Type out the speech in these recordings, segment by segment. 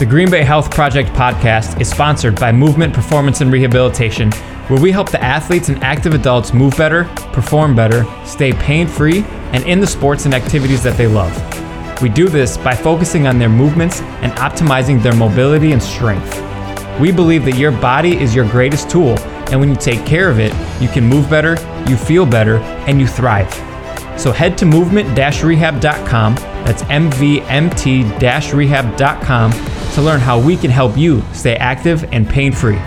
The Green Bay Health Project podcast is sponsored by Movement Performance and Rehabilitation, where we help the athletes and active adults move better, perform better, stay pain free, and in the sports and activities that they love. We do this by focusing on their movements and optimizing their mobility and strength. We believe that your body is your greatest tool, and when you take care of it, you can move better, you feel better, and you thrive. So head to movement-rehab.com, that's mvmt-rehab.com to learn how we can help you stay active and pain free.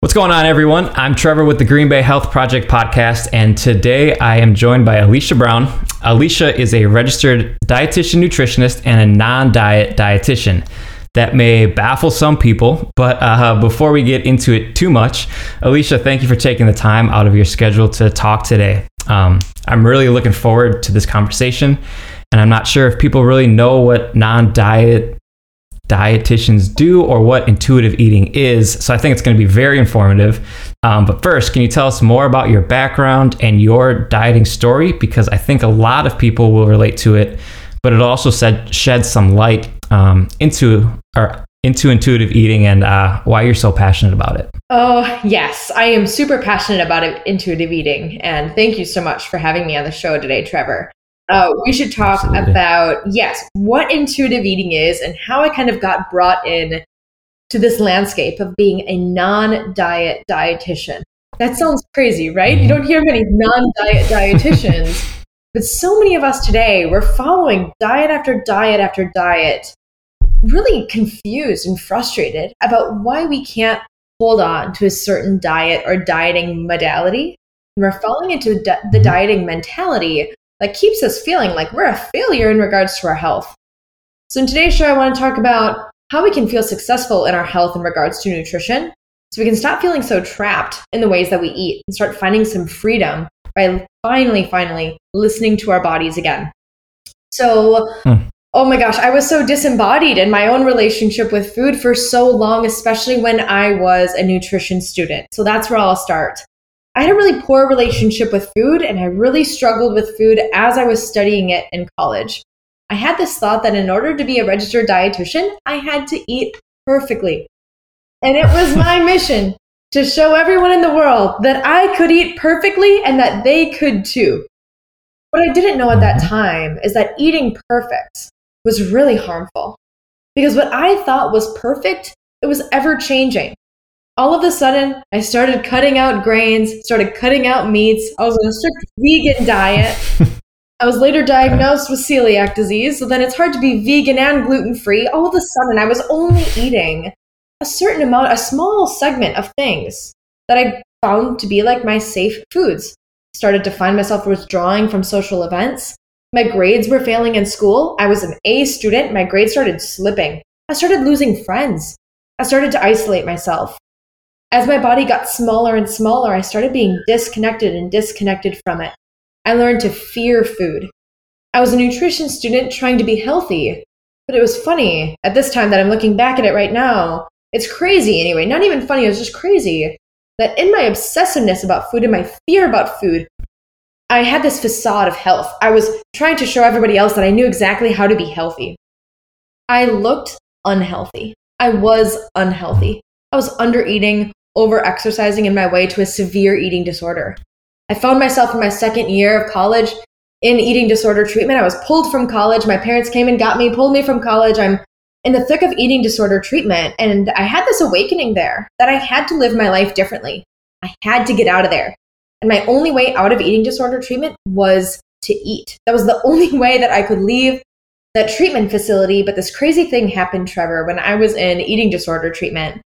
What's going on, everyone? I'm Trevor with the Green Bay Health Project podcast, and today I am joined by Alicia Brown. Alicia is a registered dietitian nutritionist and a non diet dietitian. That may baffle some people, but uh, before we get into it too much, Alicia, thank you for taking the time out of your schedule to talk today. Um, I'm really looking forward to this conversation and I'm not sure if people really know what non diet dietitians do or what intuitive eating is. So I think it's going to be very informative. Um, but first, can you tell us more about your background and your dieting story? Because I think a lot of people will relate to it, but it also said, shed some light um, into or into intuitive eating and uh, why you're so passionate about it. Oh, yes. I am super passionate about intuitive eating. And thank you so much for having me on the show today, Trevor uh, we should talk Absolutely. about yes, what intuitive eating is and how I kind of got brought in to this landscape of being a non-diet dietitian. That sounds crazy, right? You don't hear many non-diet dietitians, but so many of us today we're following diet after diet after diet, really confused and frustrated about why we can't hold on to a certain diet or dieting modality. And we're falling into the mm-hmm. dieting mentality that keeps us feeling like we're a failure in regards to our health. So, in today's show, I want to talk about how we can feel successful in our health in regards to nutrition so we can stop feeling so trapped in the ways that we eat and start finding some freedom by finally, finally listening to our bodies again. So, hmm. oh my gosh, I was so disembodied in my own relationship with food for so long, especially when I was a nutrition student. So, that's where I'll start. I had a really poor relationship with food, and I really struggled with food as I was studying it in college. I had this thought that in order to be a registered dietitian, I had to eat perfectly. And it was my mission to show everyone in the world that I could eat perfectly and that they could too. What I didn't know at that mm-hmm. time is that eating perfect was really harmful. Because what I thought was perfect, it was ever changing all of a sudden, I started cutting out grains, started cutting out meats. I was on a strict vegan diet. I was later diagnosed with celiac disease, so then it's hard to be vegan and gluten free. All of a sudden, I was only eating a certain amount, a small segment of things that I found to be like my safe foods. Started to find myself withdrawing from social events. My grades were failing in school. I was an A student. My grades started slipping. I started losing friends. I started to isolate myself. As my body got smaller and smaller, I started being disconnected and disconnected from it. I learned to fear food. I was a nutrition student trying to be healthy, but it was funny at this time that I'm looking back at it right now. It's crazy anyway, not even funny, it was just crazy that in my obsessiveness about food and my fear about food, I had this facade of health. I was trying to show everybody else that I knew exactly how to be healthy. I looked unhealthy. I was unhealthy. I was under eating, over exercising in my way to a severe eating disorder. I found myself in my second year of college in eating disorder treatment. I was pulled from college. My parents came and got me, pulled me from college. I'm in the thick of eating disorder treatment. And I had this awakening there that I had to live my life differently. I had to get out of there. And my only way out of eating disorder treatment was to eat. That was the only way that I could leave that treatment facility. But this crazy thing happened, Trevor, when I was in eating disorder treatment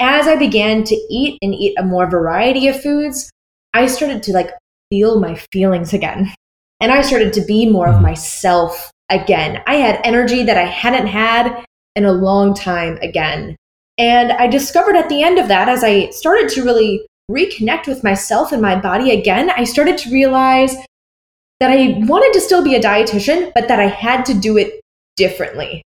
as I began to eat and eat a more variety of foods, I started to like feel my feelings again. And I started to be more of mm-hmm. myself again. I had energy that I hadn't had in a long time again. And I discovered at the end of that, as I started to really reconnect with myself and my body again, I started to realize that I wanted to still be a dietitian, but that I had to do it differently.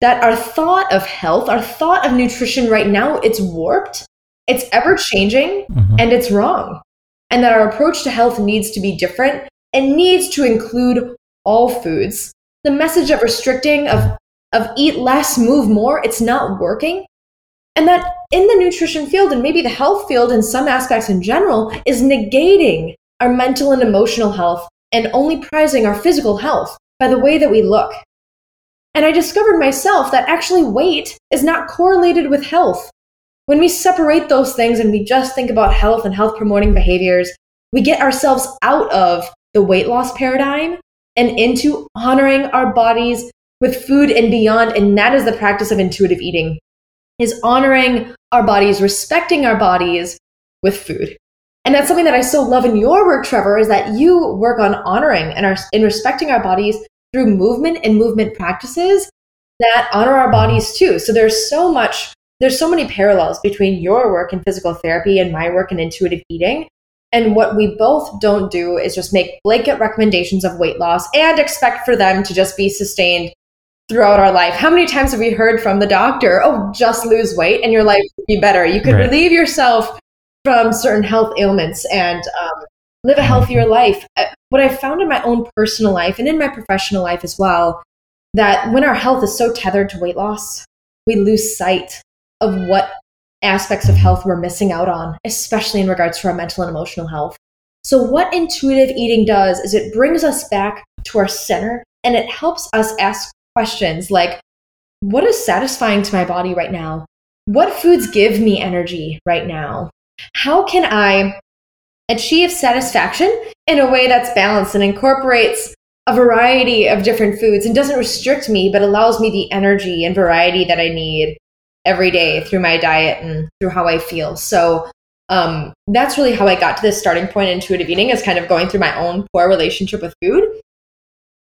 That our thought of health, our thought of nutrition right now, it's warped, it's ever changing, mm-hmm. and it's wrong. And that our approach to health needs to be different and needs to include all foods. The message of restricting, of, of eat less, move more, it's not working. And that in the nutrition field and maybe the health field in some aspects in general is negating our mental and emotional health and only prizing our physical health by the way that we look. And I discovered myself that actually weight is not correlated with health. When we separate those things and we just think about health and health promoting behaviors, we get ourselves out of the weight loss paradigm and into honoring our bodies with food and beyond. And that is the practice of intuitive eating is honoring our bodies, respecting our bodies with food. And that's something that I so love in your work, Trevor, is that you work on honoring and are in respecting our bodies through movement and movement practices that honor our bodies too. So there's so much, there's so many parallels between your work in physical therapy and my work in intuitive eating. And what we both don't do is just make blanket recommendations of weight loss and expect for them to just be sustained throughout our life. How many times have we heard from the doctor, oh, just lose weight and your life will be better? You could right. relieve yourself from certain health ailments and um, live a healthier life. What I've found in my own personal life and in my professional life as well, that when our health is so tethered to weight loss, we lose sight of what aspects of health we're missing out on, especially in regards to our mental and emotional health. So, what intuitive eating does is it brings us back to our center and it helps us ask questions like what is satisfying to my body right now? What foods give me energy right now? How can I achieve satisfaction in a way that's balanced and incorporates a variety of different foods and doesn't restrict me, but allows me the energy and variety that I need every day through my diet and through how I feel. So um, that's really how I got to this starting point in intuitive eating is kind of going through my own poor relationship with food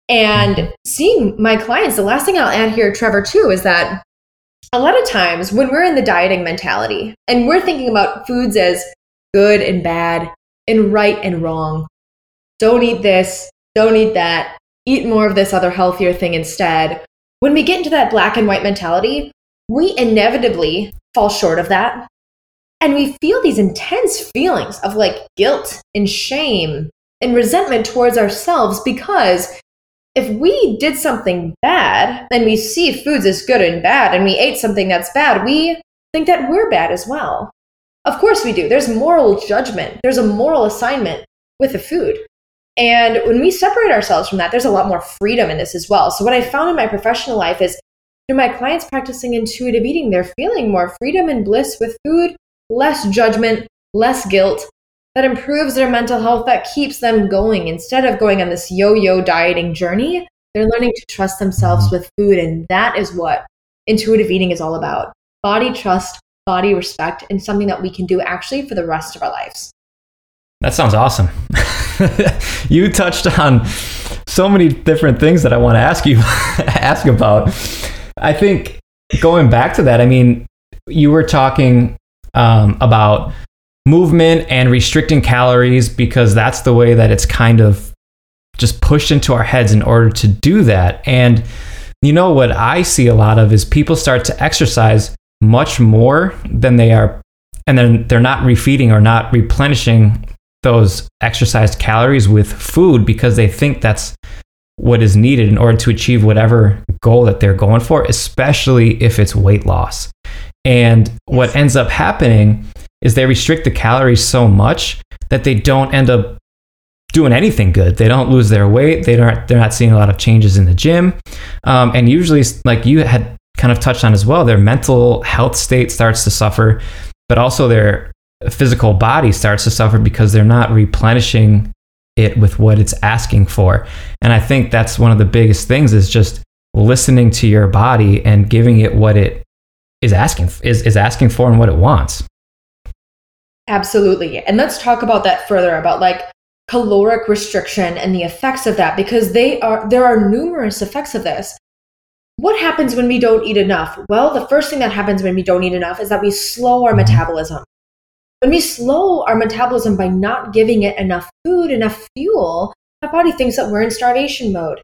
and seeing my clients. The last thing I'll add here, Trevor, too, is that a lot of times when we're in the dieting mentality and we're thinking about foods as good and bad and right and wrong, don't eat this, don't eat that, eat more of this other healthier thing instead. When we get into that black and white mentality, we inevitably fall short of that. And we feel these intense feelings of like guilt and shame and resentment towards ourselves because if we did something bad and we see foods as good and bad and we ate something that's bad, we think that we're bad as well. Of course we do. There's moral judgment, there's a moral assignment with the food. And when we separate ourselves from that, there's a lot more freedom in this as well. So, what I found in my professional life is through my clients practicing intuitive eating, they're feeling more freedom and bliss with food, less judgment, less guilt, that improves their mental health, that keeps them going. Instead of going on this yo yo dieting journey, they're learning to trust themselves with food. And that is what intuitive eating is all about body trust, body respect, and something that we can do actually for the rest of our lives. That sounds awesome. you touched on so many different things that I want to ask you ask about. I think going back to that, I mean, you were talking um, about movement and restricting calories because that's the way that it's kind of just pushed into our heads in order to do that. And you know what I see a lot of is people start to exercise much more than they are and then they're not refeeding or not replenishing those exercised calories with food because they think that's what is needed in order to achieve whatever goal that they're going for, especially if it's weight loss. And what ends up happening is they restrict the calories so much that they don't end up doing anything good. They don't lose their weight. They don't. They're not seeing a lot of changes in the gym, um, and usually, like you had kind of touched on as well, their mental health state starts to suffer, but also their physical body starts to suffer because they're not replenishing it with what it's asking for. And I think that's one of the biggest things is just listening to your body and giving it what it is asking is, is asking for and what it wants. Absolutely. And let's talk about that further about like caloric restriction and the effects of that because they are there are numerous effects of this. What happens when we don't eat enough? Well, the first thing that happens when we don't eat enough is that we slow our metabolism. When we slow our metabolism by not giving it enough food, enough fuel, our body thinks that we're in starvation mode.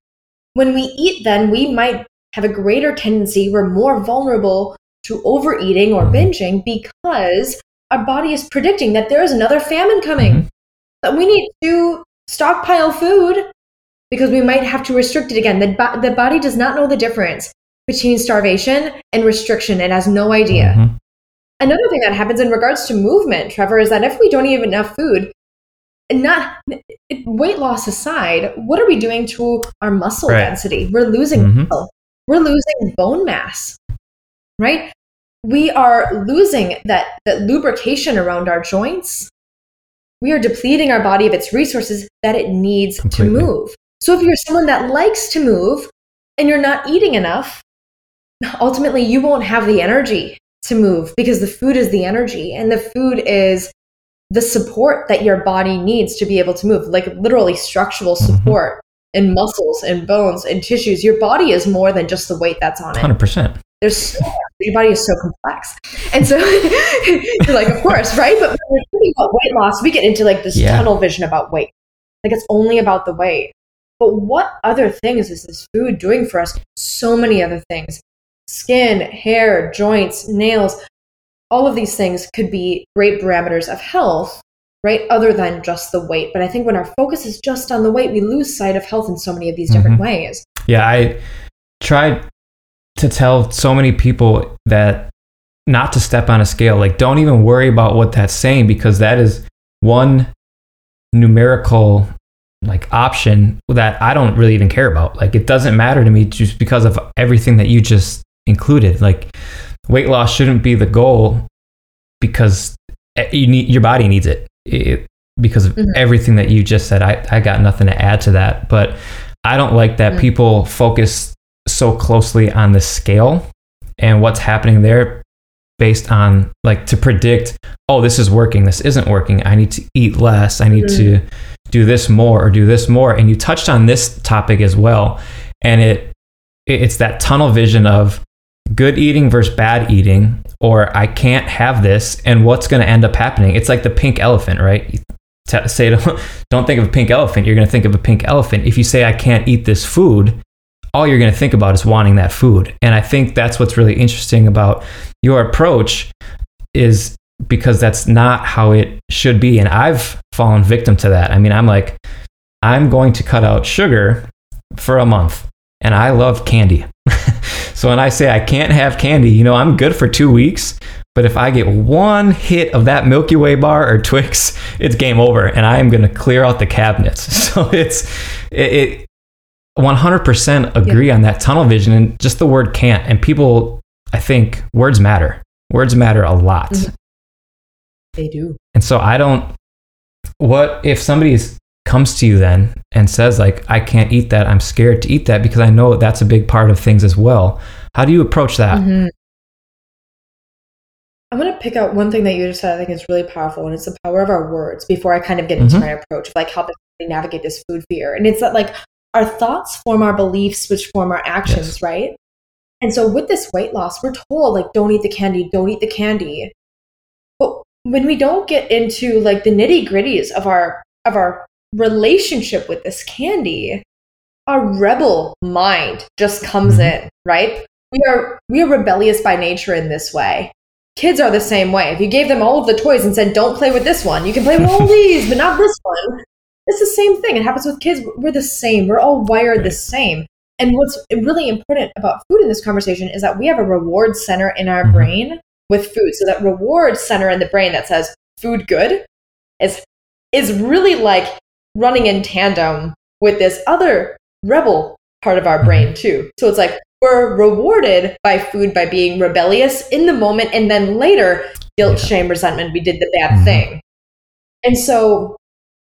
When we eat, then we might have a greater tendency, we're more vulnerable to overeating or binging because our body is predicting that there is another famine coming. Mm-hmm. That we need to stockpile food because we might have to restrict it again. The, bo- the body does not know the difference between starvation and restriction. It has no idea. Mm-hmm. Another thing that happens in regards to movement, Trevor, is that if we don't eat enough food, not weight loss aside, what are we doing to our muscle right. density? We're losing mm-hmm. muscle. We're losing bone mass, right? We are losing that, that lubrication around our joints. We are depleting our body of its resources that it needs Completely. to move. So if you're someone that likes to move and you're not eating enough, ultimately you won't have the energy to move because the food is the energy and the food is the support that your body needs to be able to move, like literally structural mm-hmm. support in muscles and bones and tissues. Your body is more than just the weight that's on it. 100%. There's so your body is so complex. And so you're like, of course, right? But when we're thinking about weight loss, we get into like this yeah. tunnel vision about weight. Like it's only about the weight. But what other things is this food doing for us? So many other things skin, hair, joints, nails. All of these things could be great parameters of health, right? Other than just the weight. But I think when our focus is just on the weight, we lose sight of health in so many of these different mm-hmm. ways. Yeah, I tried to tell so many people that not to step on a scale. Like, don't even worry about what that's saying because that is one numerical like option that I don't really even care about. Like it doesn't matter to me just because of everything that you just included. Like weight loss shouldn't be the goal because you need your body needs it, it because of mm-hmm. everything that you just said. I, I got nothing to add to that, but I don't like that mm-hmm. people focus so closely on the scale and what's happening there based on like to predict, oh, this is working, this isn't working. I need to eat less. I need mm-hmm. to do this more or do this more. And you touched on this topic as well. And it it's that tunnel vision of good eating versus bad eating, or I can't have this, and what's going to end up happening. It's like the pink elephant, right? T- say don't, don't think of a pink elephant. You're going to think of a pink elephant. If you say I can't eat this food, all you're going to think about is wanting that food. And I think that's what's really interesting about your approach is because that's not how it should be. And I've fallen victim to that. I mean, I'm like, I'm going to cut out sugar for a month and I love candy. so when I say I can't have candy, you know, I'm good for two weeks. But if I get one hit of that Milky Way bar or Twix, it's game over, and I am going to clear out the cabinets. So it's it, it 100% agree on that tunnel vision and just the word can't. And people, I think words matter. Words matter a lot. Mm-hmm. They do. And so I don't. What if somebody comes to you then and says like, "I can't eat that. I'm scared to eat that because I know that's a big part of things as well." How do you approach that? Mm-hmm. I'm going to pick out one thing that you just said. I think is really powerful, and it's the power of our words. Before I kind of get into mm-hmm. my approach, of like helping navigate this food fear, and it's that like our thoughts form our beliefs, which form our actions, yes. right? And so with this weight loss, we're told like, don't eat the candy, don't eat the candy. When we don't get into like the nitty gritties of our of our relationship with this candy, our rebel mind just comes mm-hmm. in, right? We are we are rebellious by nature in this way. Kids are the same way. If you gave them all of the toys and said, "Don't play with this one," you can play with all these, but not this one. It's the same thing. It happens with kids. We're the same. We're all wired the same. And what's really important about food in this conversation is that we have a reward center in our mm-hmm. brain with food. So that reward center in the brain that says food good is is really like running in tandem with this other rebel part of our brain too. So it's like we're rewarded by food by being rebellious in the moment and then later guilt, shame, resentment, we did the bad mm-hmm. thing. And so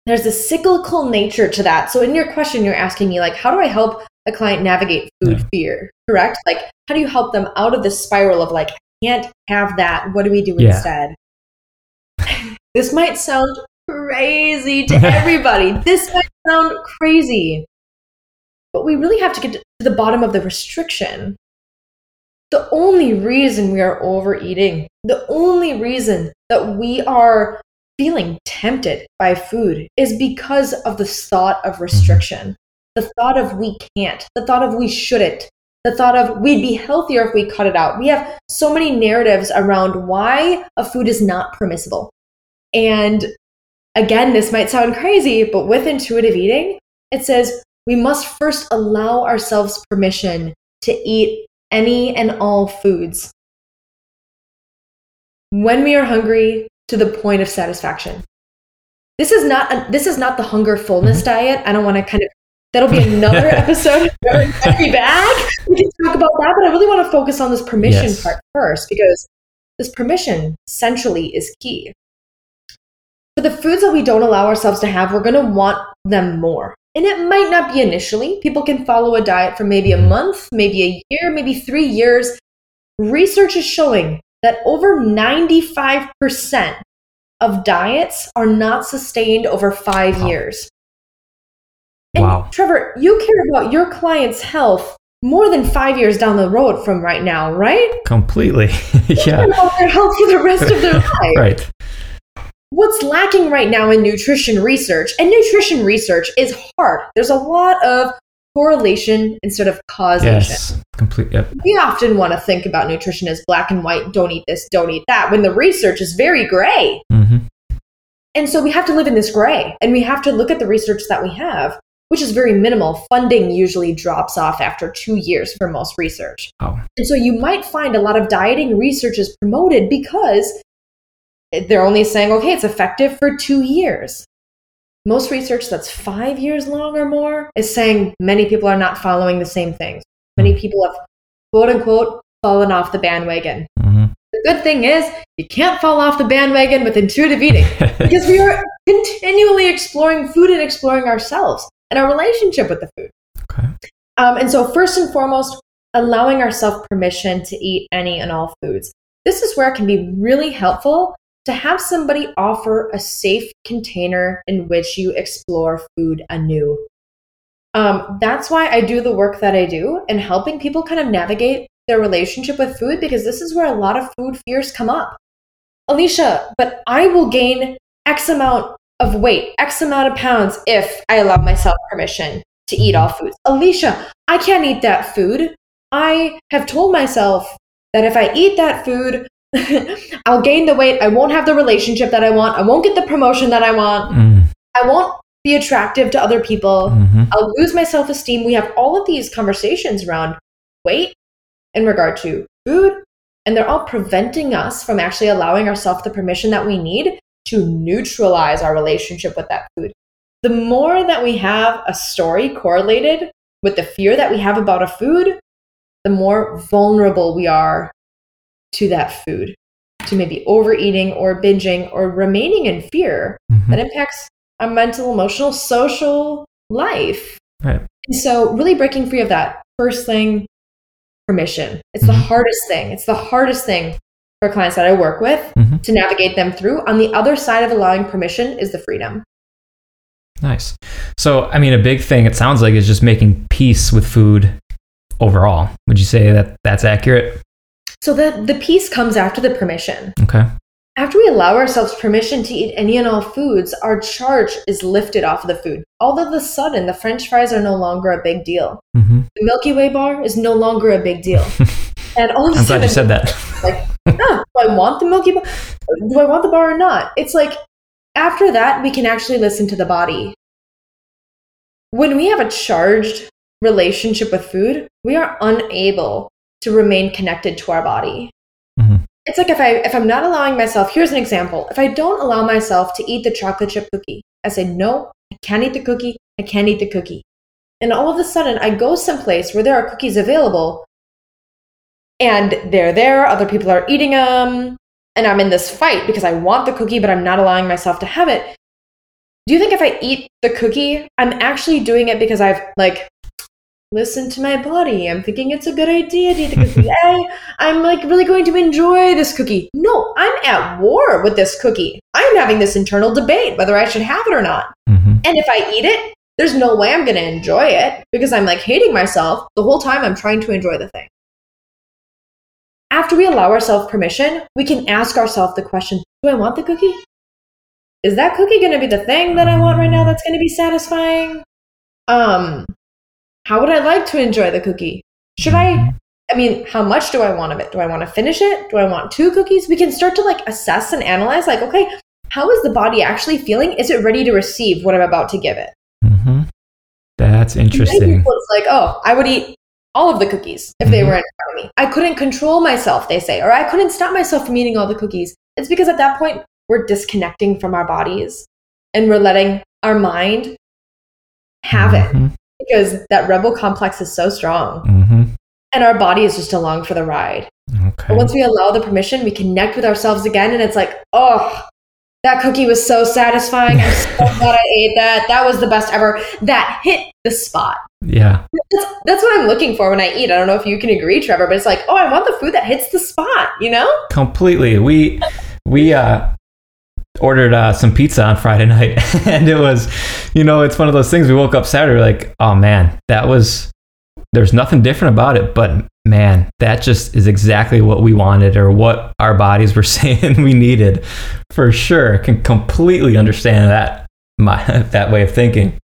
there's a cyclical nature to that. So in your question you're asking me like how do I help a client navigate food yeah. fear? Correct? Like how do you help them out of the spiral of like can't have that. What do we do yeah. instead? this might sound crazy to everybody. this might sound crazy. But we really have to get to the bottom of the restriction. The only reason we are overeating, the only reason that we are feeling tempted by food is because of the thought of mm-hmm. restriction, the thought of we can't, the thought of we shouldn't, the thought of we'd be healthier if we cut it out. We have so many narratives around why a food is not permissible. And again, this might sound crazy, but with intuitive eating, it says we must first allow ourselves permission to eat any and all foods when we are hungry to the point of satisfaction. This is not a, this is not the hunger fullness mm-hmm. diet. I don't want to kind of that'll be another episode be back. We can talk about that, but I really want to focus on this permission yes. part first because this permission centrally is key. For the foods that we don't allow ourselves to have, we're going to want them more. And it might not be initially. People can follow a diet for maybe a month, maybe a year, maybe three years. Research is showing that over 95% of diets are not sustained over five years. And wow. Trevor, you care about your client's health more than five years down the road from right now, right? Completely. yeah. About their health for the rest of their life. right. What's lacking right now in nutrition research, and nutrition research is hard. There's a lot of correlation instead of causation. Yes, complete. Yep. We often want to think about nutrition as black and white. Don't eat this. Don't eat that. When the research is very gray. Mm-hmm. And so we have to live in this gray, and we have to look at the research that we have, which is very minimal. Funding usually drops off after two years for most research. Oh. And so you might find a lot of dieting research is promoted because they're only saying, okay, it's effective for two years most research that's five years long or more is saying many people are not following the same things. Many hmm. people have, quote unquote, fallen off the bandwagon. Mm-hmm. The good thing is, you can't fall off the bandwagon with intuitive eating because we are continually exploring food and exploring ourselves and our relationship with the food. Okay. Um, and so, first and foremost, allowing ourselves permission to eat any and all foods. This is where it can be really helpful to have somebody offer a safe container in which you explore food anew. Um, that's why I do the work that I do and helping people kind of navigate their relationship with food because this is where a lot of food fears come up. Alicia, but I will gain X amount of weight, X amount of pounds if I allow myself permission to eat all foods. Alicia, I can't eat that food. I have told myself that if I eat that food, I'll gain the weight. I won't have the relationship that I want. I won't get the promotion that I want. Mm. I won't be attractive to other people. Mm-hmm. I'll lose my self esteem. We have all of these conversations around weight in regard to food, and they're all preventing us from actually allowing ourselves the permission that we need to neutralize our relationship with that food. The more that we have a story correlated with the fear that we have about a food, the more vulnerable we are to that food, to maybe overeating or binging or remaining in fear mm-hmm. that impacts our mental, emotional, social life. Right. And so, really breaking free of that first thing, permission. It's mm-hmm. the hardest thing. It's the hardest thing for clients that I work with mm-hmm. to navigate them through. On the other side of allowing permission is the freedom. Nice. So, I mean, a big thing it sounds like is just making peace with food overall. Would you say that that's accurate? So the, the peace comes after the permission. Okay. After we allow ourselves permission to eat any and all foods, our charge is lifted off of the food. All of a sudden, the french fries are no longer a big deal. Mm-hmm. The Milky Way bar is no longer a big deal. and all of a I'm sudden, glad you said that. like, ah, do I want the Milky Bar? Do I want the bar or not? It's like after that, we can actually listen to the body. When we have a charged relationship with food, we are unable to remain connected to our body. Mm-hmm. It's like if I if I'm not allowing myself, here's an example. If I don't allow myself to eat the chocolate chip cookie, I say, no, I can't eat the cookie, I can't eat the cookie. And all of a sudden I go someplace where there are cookies available and they're there, other people are eating them, and I'm in this fight because I want the cookie, but I'm not allowing myself to have it. Do you think if I eat the cookie, I'm actually doing it because I've like listened to my body. I'm thinking it's a good idea to eat the cookie. I, I'm like really going to enjoy this cookie. No, I'm at war with this cookie. I'm having this internal debate whether I should have it or not. Mm-hmm. And if I eat it, there's no way I'm going to enjoy it because I'm like hating myself the whole time I'm trying to enjoy the thing. After we allow ourselves permission, we can ask ourselves the question Do I want the cookie? Is that cookie going to be the thing that I want right now that's going to be satisfying? Um, how would I like to enjoy the cookie? Should I? I mean, how much do I want of it? Do I want to finish it? Do I want two cookies? We can start to like assess and analyze, like, okay, how is the body actually feeling? Is it ready to receive what I'm about to give it? Mm-hmm. That's interesting. It's like, oh, I would eat all of the cookies if they Mhm. were in front of me. I couldn't control myself, they say, or I couldn't stop myself from eating all the cookies. It's because at that point, we're disconnecting from our bodies and we're letting our mind have it Mhm. because that rebel complex is so strong Mhm. and our body is just along for the ride. Okay. But once we allow the permission, we connect with ourselves again and it's like, oh, that cookie was so satisfying. I'm so glad I ate that. That was the best ever. That hit the spot. Yeah. That's, that's what I'm looking for when I eat. I don't know if you can agree, Trevor, but it's like, oh, I want the food that hits the spot, you know? completely we we uh ordered uh, some pizza on friday night and it was you know it's one of those things we woke up saturday like oh man that was there's nothing different about it but man that just is exactly what we wanted or what our bodies were saying we needed for sure can completely understand that my that way of thinking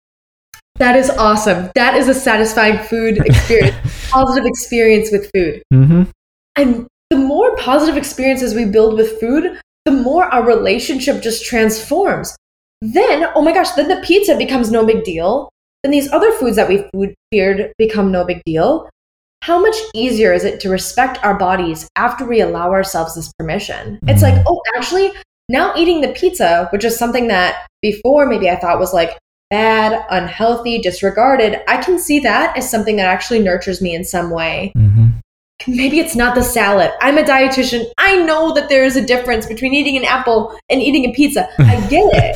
That is awesome. That is a satisfying food experience, positive experience with food. mm-hmm. And the more positive experiences we build with food, the more our relationship just transforms. Then, oh my gosh, then the pizza becomes no big deal. Then these other foods that we food feared become no big deal. How much easier is it to respect our bodies after we allow ourselves this permission? It's like, oh, actually, now eating the pizza, which is something that before maybe I thought was like bad, unhealthy, disregarded, I can see that as something that actually nurtures me in some way Mm-hmm. maybe it's not the salad. I'm a dietitian. I know that there is a difference between eating an apple and eating a pizza. I get it.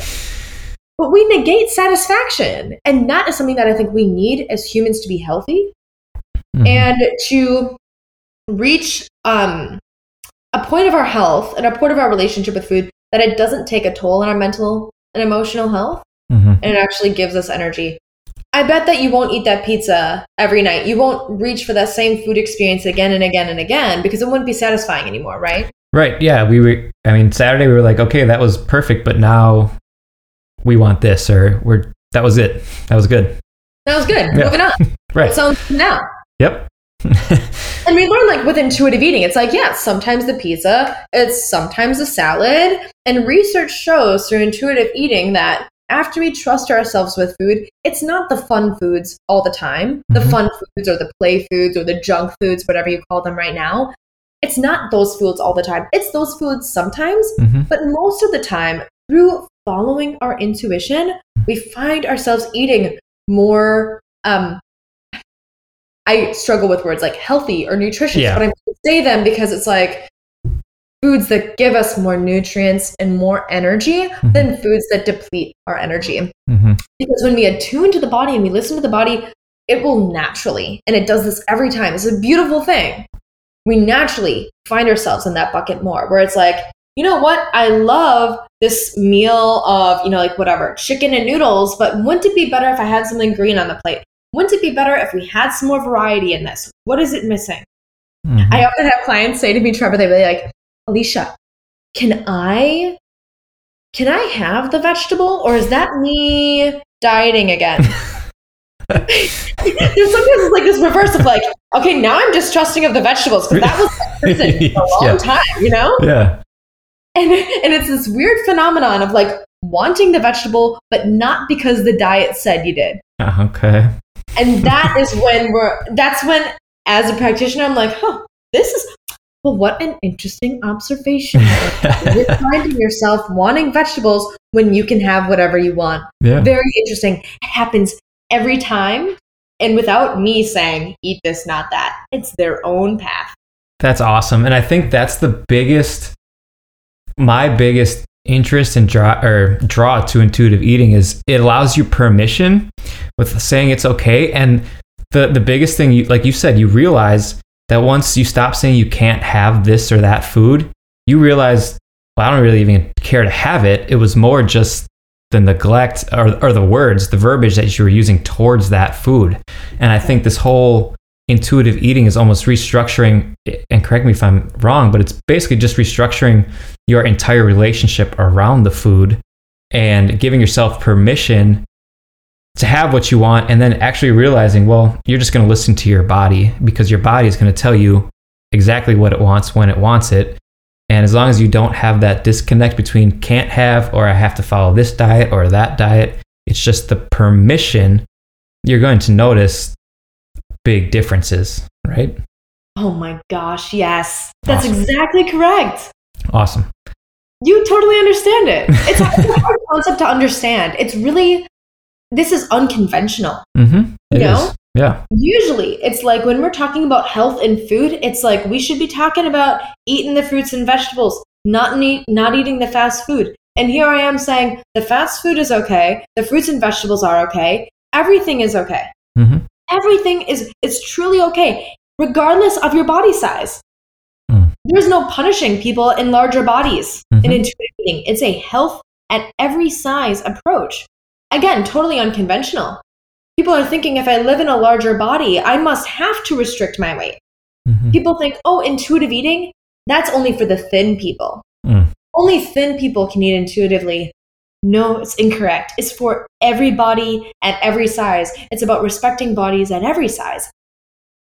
But we negate satisfaction. And that is something that I think we need as humans to be healthy Mhm. and to reach um, a point of our health and a point of our relationship with food that it doesn't take a toll on our mental and emotional health. Mm-hmm. and it actually gives us energy. I bet that you won't eat that pizza every night. You won't reach for that same food experience again and again and again because it wouldn't be satisfying anymore, right? Right. Yeah. We were, I mean, Saturday we were like, okay, that was perfect, but now we want this, or we're, that was it. That was good. That was good. Yeah. Moving on. Right. So now? Yep. And we learn like with intuitive eating, it's like, yeah, sometimes the pizza, it's sometimes a salad. And research shows through intuitive eating that after we trust ourselves with food, it's not the fun foods all the time. The Mhm. fun foods or the play foods or the junk foods, whatever you call them right now. It's not those foods all the time. It's those foods sometimes, hmm but most of the time, through following our intuition, we find ourselves eating more. Um, I struggle with words like healthy or nutritious, Yeah. but I'm say them because it's like foods that give us more nutrients and more energy than foods that deplete our energy. hmm Because when we attune to the body and we listen to the body, it will naturally, and it does this every time. It's a beautiful thing. We naturally find ourselves in that bucket more, where it's like, you know what? I love this meal of, you know, like whatever, chicken and noodles, but wouldn't it be better if I had something green on the plate? Wouldn't it be better if we had some more variety in this? What is it missing? Mhm. I often have clients say to me, Trevor, they're like, Alicia, can I can I have the vegetable or is that me dieting again? There's sometimes it's like this reverse of like, okay, now I'm distrusting of the vegetables because that was my prison for a long Yeah. time, you know? yeah. And and it's this weird phenomenon of like wanting the vegetable, but not because the diet said you did. Ah, Okay. And that is when we're that's when as a practitioner I'm like, huh, this is well, what an interesting observation. You're finding yourself wanting vegetables when you can have whatever you want. yeah. Very interesting. It happens every time. And without me saying, eat this, not that, it's their own path. That's awesome. And I think that's the biggest, my biggest interest and draw or draw to intuitive eating is it allows you permission with saying it's okay. And the the biggest thing you like you said you realize that once you stop saying you can't have this or that food you realize well i don't really even care to have it. It was more just the neglect or, or the words the verbiage that you were using towards that food. And i think this whole intuitive eating is almost restructuring and correct me if i'm wrong but it's basically just restructuring your entire relationship around the food and giving yourself permission to have what you want and then actually realizing, well, you're just going to listen to your body because your body is going to tell you exactly what it wants when it wants it. And as long as you don't have that disconnect between can't have or I have to follow this diet or that diet, it's just the permission, you're going to notice big differences, right? Oh my gosh, yes. That's Awesome. exactly correct. Awesome. You totally understand it. It's a hard concept to understand. It's really, this is unconventional. Mm-hmm. You know? Yeah. Usually, it's like when we're talking about health and food, it's like we should be talking about eating the fruits and vegetables, not need, not eating the fast food. And here I am saying the fast food is okay, the fruits and vegetables are okay, everything is okay. Mm-hmm. Everything is it's truly okay, regardless of your body size. Mm. There's no punishing people in larger bodies in Mhm. intuitive eating. It's a health at every size approach. Again, totally unconventional. People are thinking if I live in a larger body, I must have to restrict my weight. Mm-hmm. People think, oh, intuitive eating, that's only for the thin people. Mm. Only thin people can eat intuitively. No, it's incorrect. It's for everybody at every size. It's about respecting bodies at every size.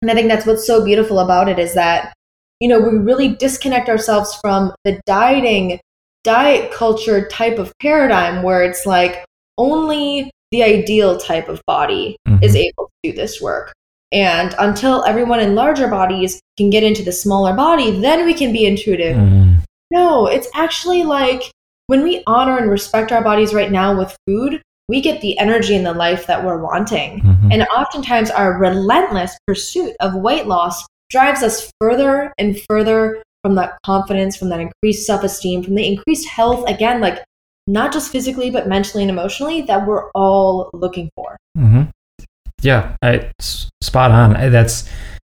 And I think that's what's so beautiful about it is that, you know, we really disconnect ourselves from the dieting, diet culture type of paradigm where it's like only the ideal type of body Mhm. is able to do this work. And until everyone in larger bodies can get into the smaller body, then we can be intuitive. Mm. No, it's actually like when we honor and respect our bodies right now with food, we get the energy and the life that we're wanting. Mhm. And oftentimes, our relentless pursuit of weight loss drives us further and further from that confidence, from that increased self esteem, from the increased health, again, like not just physically, but mentally and emotionally, that we're all looking for. hmm Yeah, I, spot on. That's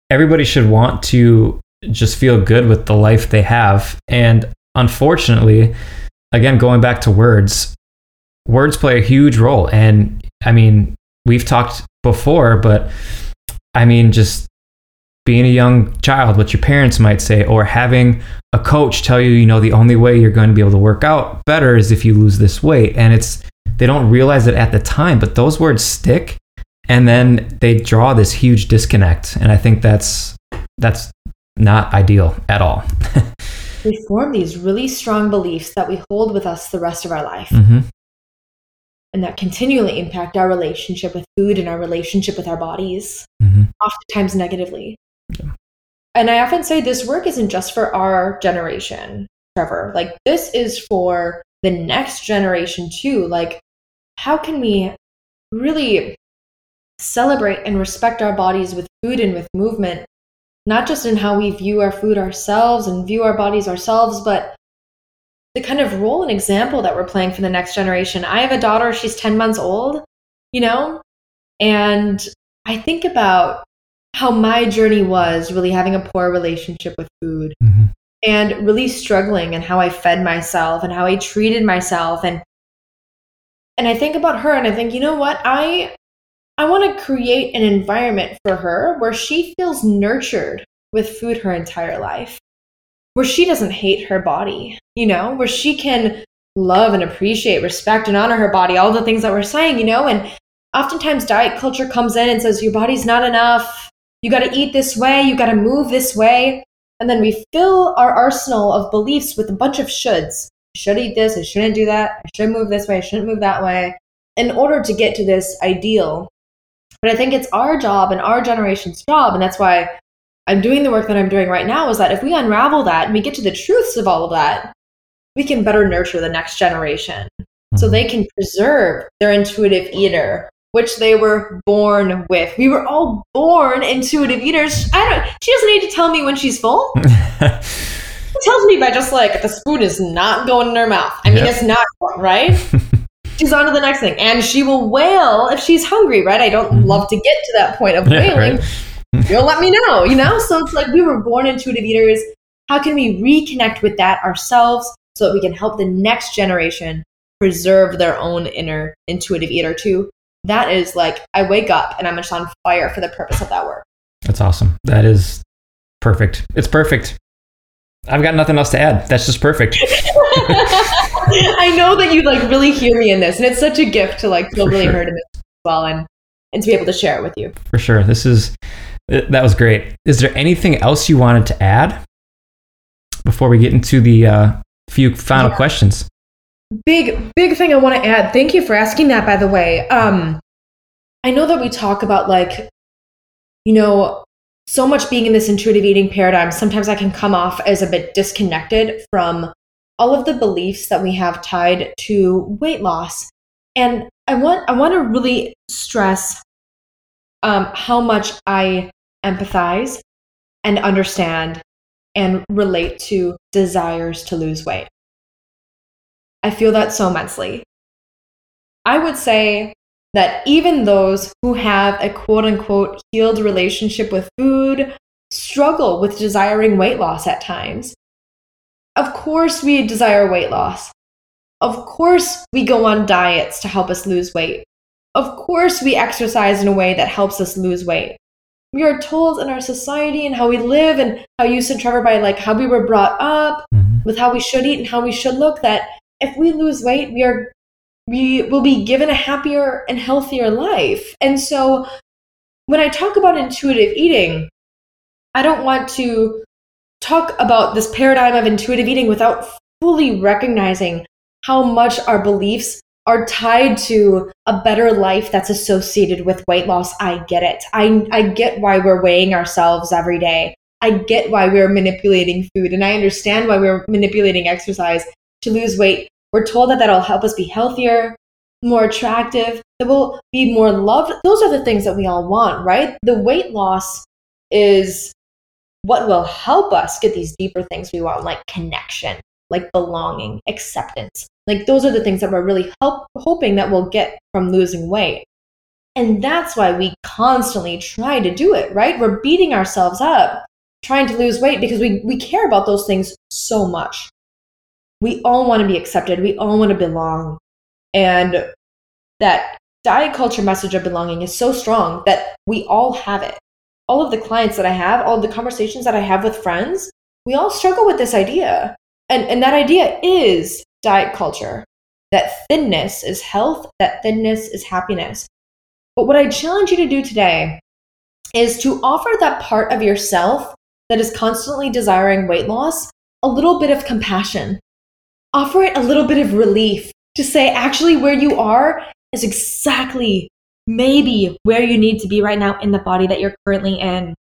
everybody should want to just feel good with the life they have, and unfortunately, again, going back to words, words play a huge role. And I mean, we've talked before, but I mean, just being a young child, what your parents might say, or having a coach tell you, you know, the only way you're going to be able to work out better is if you lose this weight. And it's, they don't realize it at the time, but those words stick and then they draw this huge disconnect. And I think that's, that's not ideal at all. We form these really strong beliefs that we hold with us the rest of our life. hmm and that continually impact our relationship with food and our relationship with our bodies, hmm oftentimes negatively. And I often say this work isn't just for our generation, Trevor. Like, this is for the next generation too. Like, how can we really celebrate and respect our bodies with food and with movement, not just in how we view our food ourselves and view our bodies ourselves, but the kind of role and example that we're playing for the next generation. I have a daughter, she's 10 months old, you know, and I think about how my journey was really having a poor relationship with food hmm and really struggling and how I fed myself and how I treated myself and and I think about her and I think, you know what? I I want to create an environment for her where she feels nurtured with food her entire life. Where she doesn't hate her body, you know, where she can love and appreciate, respect and honor her body, all the things that we're saying, you know, and oftentimes diet culture comes in and says your body's not enough. You got to eat this way, you got to move this way. And then we fill our arsenal of beliefs with a bunch of shoulds. I should eat this, I shouldn't do that, I should move this way, I shouldn't move that way, in order to get to this ideal. But I think it's our job and our generation's job, and that's why I'm doing the work that I'm doing right now, is that if we unravel that and we get to the truths of all of that, we can better nurture the next generation so they can preserve their intuitive eater which they were born with we were all born intuitive eaters i don't she doesn't need to tell me when she's full She tells me by just like the spoon is not going in her mouth i mean Yeah. it's not right she's on to the next thing. And she will wail if she's hungry, right? I don't mm-hmm. love to get to that point of wailing. right. You'll let me know, you know? So it's like we were born intuitive eaters. How can we reconnect with that ourselves so that we can help the next generation preserve their own inner intuitive eater too? That is like, I wake up and I'm just on fire for the purpose of that work. That's awesome. That is perfect. It's perfect. I've got nothing else to add. That's just perfect. I know that you like really hear me in this, and it's such a gift to like feel For really sure. heard in this as well, and and to be able to share it with you. For sure, this is that was great. Is there anything else you wanted to add before we get into the uh, few final yeah. questions? Big big thing I want to add. Thank you for asking that. By the way, um, I know that we talk about like, you know, so much being in this intuitive eating paradigm, sometimes I can come off as a bit disconnected from all of the beliefs that we have tied to weight loss. And I want I want to really stress um, how much I empathize and understand and relate to desires to lose weight. I feel that so immensely. I would say that even those who have a quote unquote healed relationship with food struggle with desiring weight loss at times. Of course, we desire weight loss. Of course, we go on diets to help us lose weight. Of course, we exercise in a way that helps us lose weight. We are told in our society and how we live, and how you said, Trevor, by like how we were brought up mm-hmm. with how we should eat and how we should look, that if we lose weight, we are we will be given a happier and healthier life. And so when I talk about intuitive eating, I don't want to talk about this paradigm of intuitive eating without fully recognizing how much our beliefs are tied to a better life that's associated with weight loss. I get it. I, I get why we're weighing ourselves every day. I get why we're manipulating food and I understand why we're manipulating exercise to lose weight we're told that that'll help us be healthier, more attractive, that we'll be more loved. Those are the things that we all want, right? The weight loss is what will help us get these deeper things we want, like connection, like belonging, acceptance. Like those are the things that we're really help, hoping that we'll get from losing weight. And that's why we constantly try to do it, right? We're beating ourselves up trying to lose weight because we, we care about those things so much we all want to be accepted. We all want to belong. And that diet culture message of belonging is so strong that we all have it. All of the clients that I have, all the conversations that I have with friends, we all struggle with this idea. And, and that idea is diet culture that thinness is health, that thinness is happiness. But what I challenge you to do today is to offer that part of yourself that is constantly desiring weight loss a little bit of compassion offer it a little bit of relief to say, actually, where you are is exactly maybe where you need to be right now in the body that you're currently in.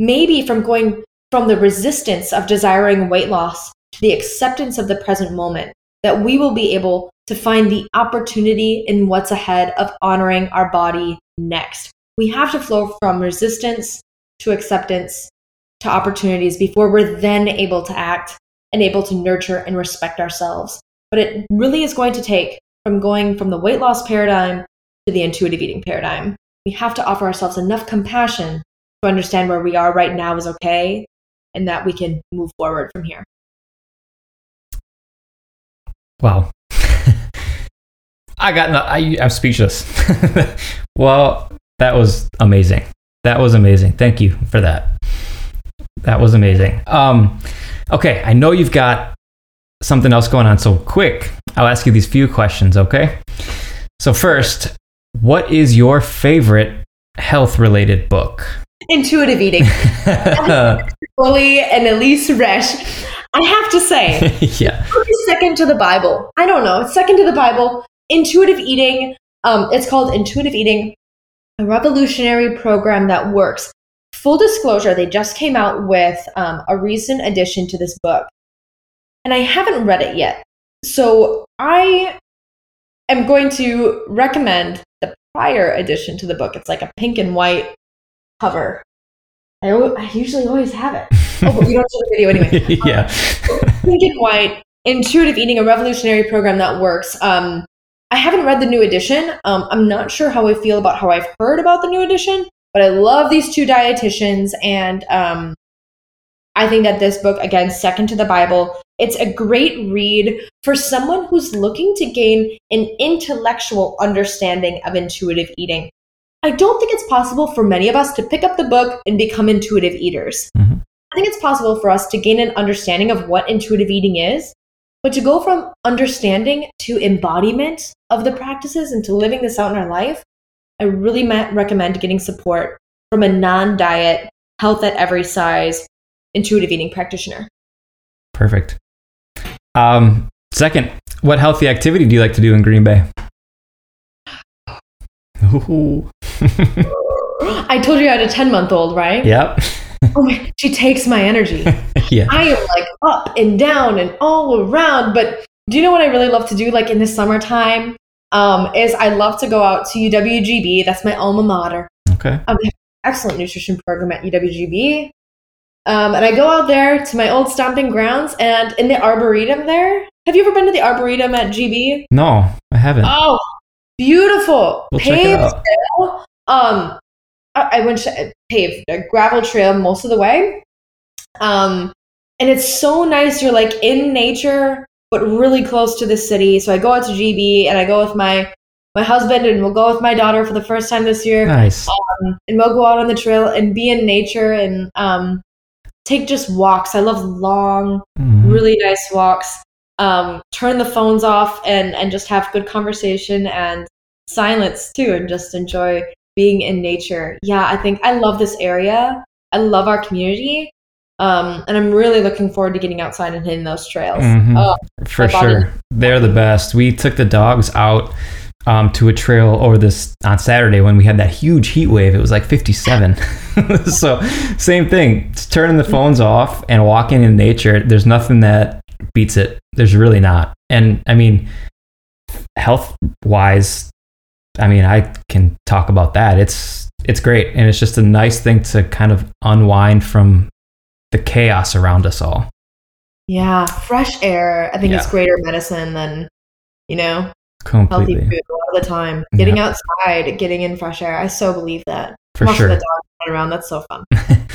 Maybe from going from the resistance of desiring weight loss to the acceptance of the present moment, that we will be able to find the opportunity in what's ahead of honoring our body next. We have to flow from resistance to acceptance to opportunities before we're then able to act and able to nurture and respect ourselves. But it really is going to take from going from the weight loss paradigm to the intuitive eating paradigm. We have to offer ourselves enough compassion to understand where we are right now is okay and that we can move forward from here. Wow. I got no, I, I'm speechless. well, that was amazing. That was amazing. Thank you for that. That was amazing. Um, Okay, I know you've got something else going on, so quick, I'll ask you these few questions, okay? So, first, what is your favorite health related book? Intuitive Eating. Chloe and Elyse Resch. I have to say, yeah. second to the Bible. I don't know. It's second to the Bible. Intuitive Eating. Um, it's called Intuitive Eating, a revolutionary program that works full disclosure, they just came out with um, a recent addition to this book, and I haven't read it yet. So I am going to recommend the prior edition to the book. It's like a pink and white cover. I, I usually always have it. Oh, but we don't do the video anyway. yeah. Um, pink and white, intuitive eating, a revolutionary program that works. Um, I haven't read the new edition. Um, I'm not sure how I feel about how I've heard about the new edition, but I love these two dietitians, and um, I think that this book, again, second to the Bible, it's a great read for someone who's looking to gain an intellectual understanding of intuitive eating. I don't think it's possible for many of us to pick up the book and become intuitive eaters. Mhm. I think it's possible for us to gain an understanding of what intuitive eating is, but to go from understanding to embodiment of the practices and to living this out in our life, I really recommend getting support from a non diet, health at every size, intuitive eating practitioner. Perfect. Um, second, what healthy activity do you like to do in Green Bay? Ooh. I told you I had a 10 month old, right? yep. Oh my, she takes my energy. yeah. I am like up and down and all around. But do you know what I really love to do, like in the summertime? Um, is I love to go out to UWGB. That's my alma mater. Okay. Um, they have an excellent nutrition program at UWGB. Um, and I go out there to my old stomping grounds and in the arboretum there. Have you ever been to the arboretum at GB? No, I haven't. Oh, beautiful. We'll paved trail. Um, I, I went to paved a gravel trail most of the way. Um, and it's so nice. You're like in nature, but really close to the city. So I go out to GB and I go with my my husband and we'll go with my daughter for the first time this year. nice. Um, and we'll go out on the trail and be in nature and um, take just walks. I love long, Mhm. really nice walks. Um, turn the phones off and and just have good conversation and silence too, and just enjoy being in nature. Yeah, I think I love this area. I love our community. Um, and I'm really looking forward to getting outside and hitting those trails. Mhm. Oh, For sure. They're the best. We took the dogs out um, to a trail over this on Saturday when we had that huge heat wave. It was like 57. so, same thing. Just turning the phones off and walking in nature. There's nothing that beats it. There's really not. And I mean, health wise, I mean, I can talk about that. It's it's great, and it's just a nice thing to kind of unwind from the chaos around us all. yeah, fresh air. I think it's greater medicine than you know healthy Completely, food a lot of the time. Getting outside, getting in fresh air. I so believe that. for sure. the around. That's so fun.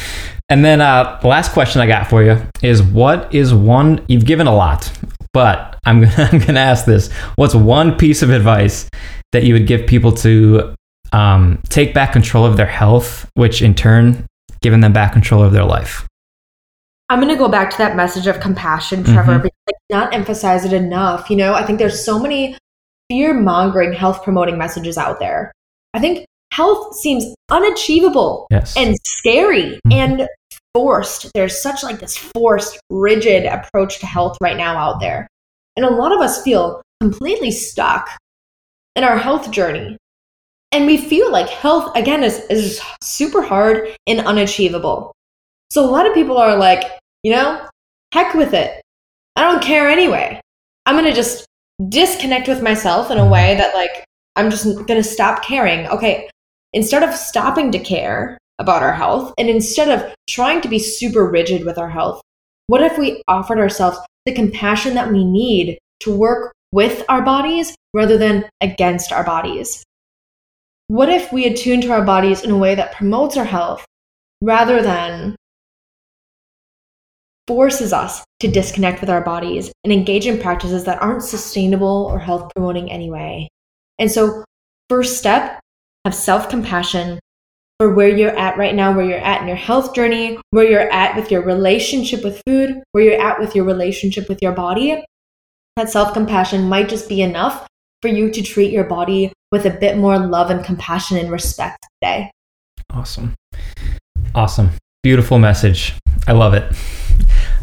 And then uh, the last question I got for you is what is one you've given a lot, but I'm gonna I'm gonna ask this. What's one piece of advice that you would give people to um, take back control of their health, which in turn giving them back control of their life? I'm going to go back to that message of compassion, Trevor, Mhm. because I cannot emphasize it enough. You know, I think there's so many fear mongering, health promoting messages out there. I think health seems unachievable Yes. and scary Mhm. and forced. There's such like this forced, rigid approach to health right now out there. And a lot of us feel completely stuck in our health journey. And we feel like health, again, is, is super hard and unachievable. So a lot of people are like, you know, heck with it. I don't care anyway. I'm going to just disconnect with myself in a way that, like, I'm just going to stop caring. Okay, instead of stopping to care about our health and instead of trying to be super rigid with our health, what if we offered ourselves the compassion that we need to work with our bodies rather than against our bodies? What if we attune to our bodies in a way that promotes our health rather than forces us to disconnect with our bodies and engage in practices that aren't sustainable or health promoting anyway? And so, first step, have self compassion for where you're at right now, where you're at in your health journey, where you're at with your relationship with food, where you're at with your relationship with your body. That self compassion might just be enough for you to treat your body with a bit more love and compassion and respect today. Awesome. Awesome. Beautiful message. I love it.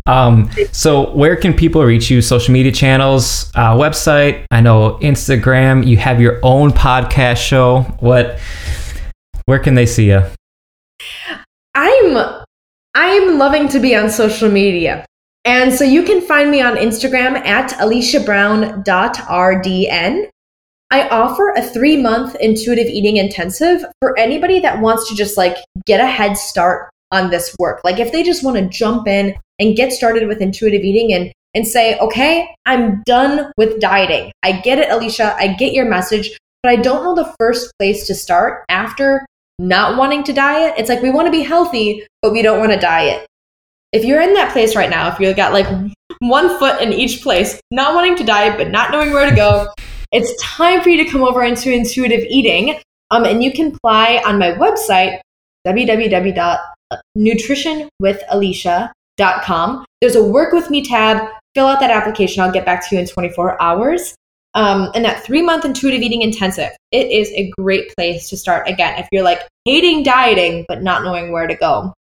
Um, so, where can people reach you? Social media channels, uh, website. I know Instagram. You have your own podcast show. What? Where can they see you? I'm I'm loving to be on social media. And so you can find me on Instagram at aliciabrown.rdn. I offer a three month intuitive eating intensive for anybody that wants to just like get a head start on this work. Like if they just want to jump in and get started with intuitive eating and, and say, okay, I'm done with dieting. I get it, Alicia. I get your message, but I don't know the first place to start after not wanting to diet. It's like we want to be healthy, but we don't want to diet. If you're in that place right now, if you've got like one foot in each place, not wanting to diet, but not knowing where to go, it's time for you to come over into intuitive eating. Um, and you can apply on my website, www.nutritionwithalicia.com. There's a work with me tab. Fill out that application. I'll get back to you in 24 hours. Um, and that three month intuitive eating intensive, it is a great place to start. Again, if you're like hating dieting, but not knowing where to go.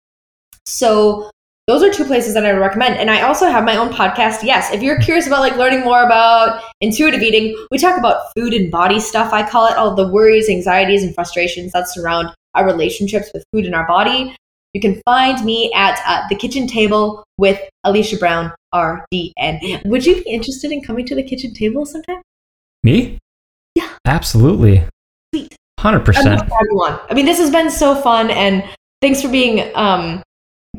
So those are two places that I recommend. And I also have my own podcast. Yes, if you're curious about like learning more about intuitive eating, we talk about food and body stuff. I call it all the worries, anxieties, and frustrations that surround our relationships with food and our body. You can find me at uh, the kitchen table with Alicia Brown, RDN. Would you be interested in coming to the kitchen table sometime? Me? Yeah. Absolutely. Sweet. 100%. I mean, this has been so fun and thanks for being um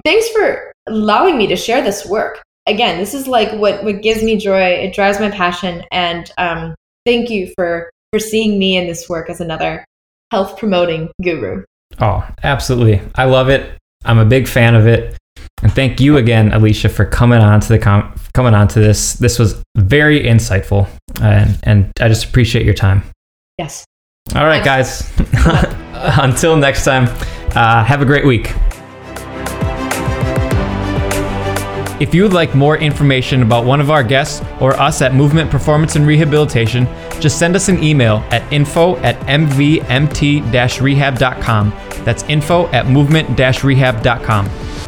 thanks for allowing me to share this work. Again, this is like what what gives me joy. It drives my passion, and um, thank you for for seeing me in this work as another health promoting guru. Oh, absolutely! I love it. I'm a big fan of it. And thank you again, Alicia, for coming on to the com- coming on to this. This was very insightful, and and I just appreciate your time. Yes. All right, guys. Until next time, uh, have a great week. If you would like more information about one of our guests or us at Movement Performance and Rehabilitation, just send us an email at info at mvmt-rehab.com. That's info at movement-rehab.com.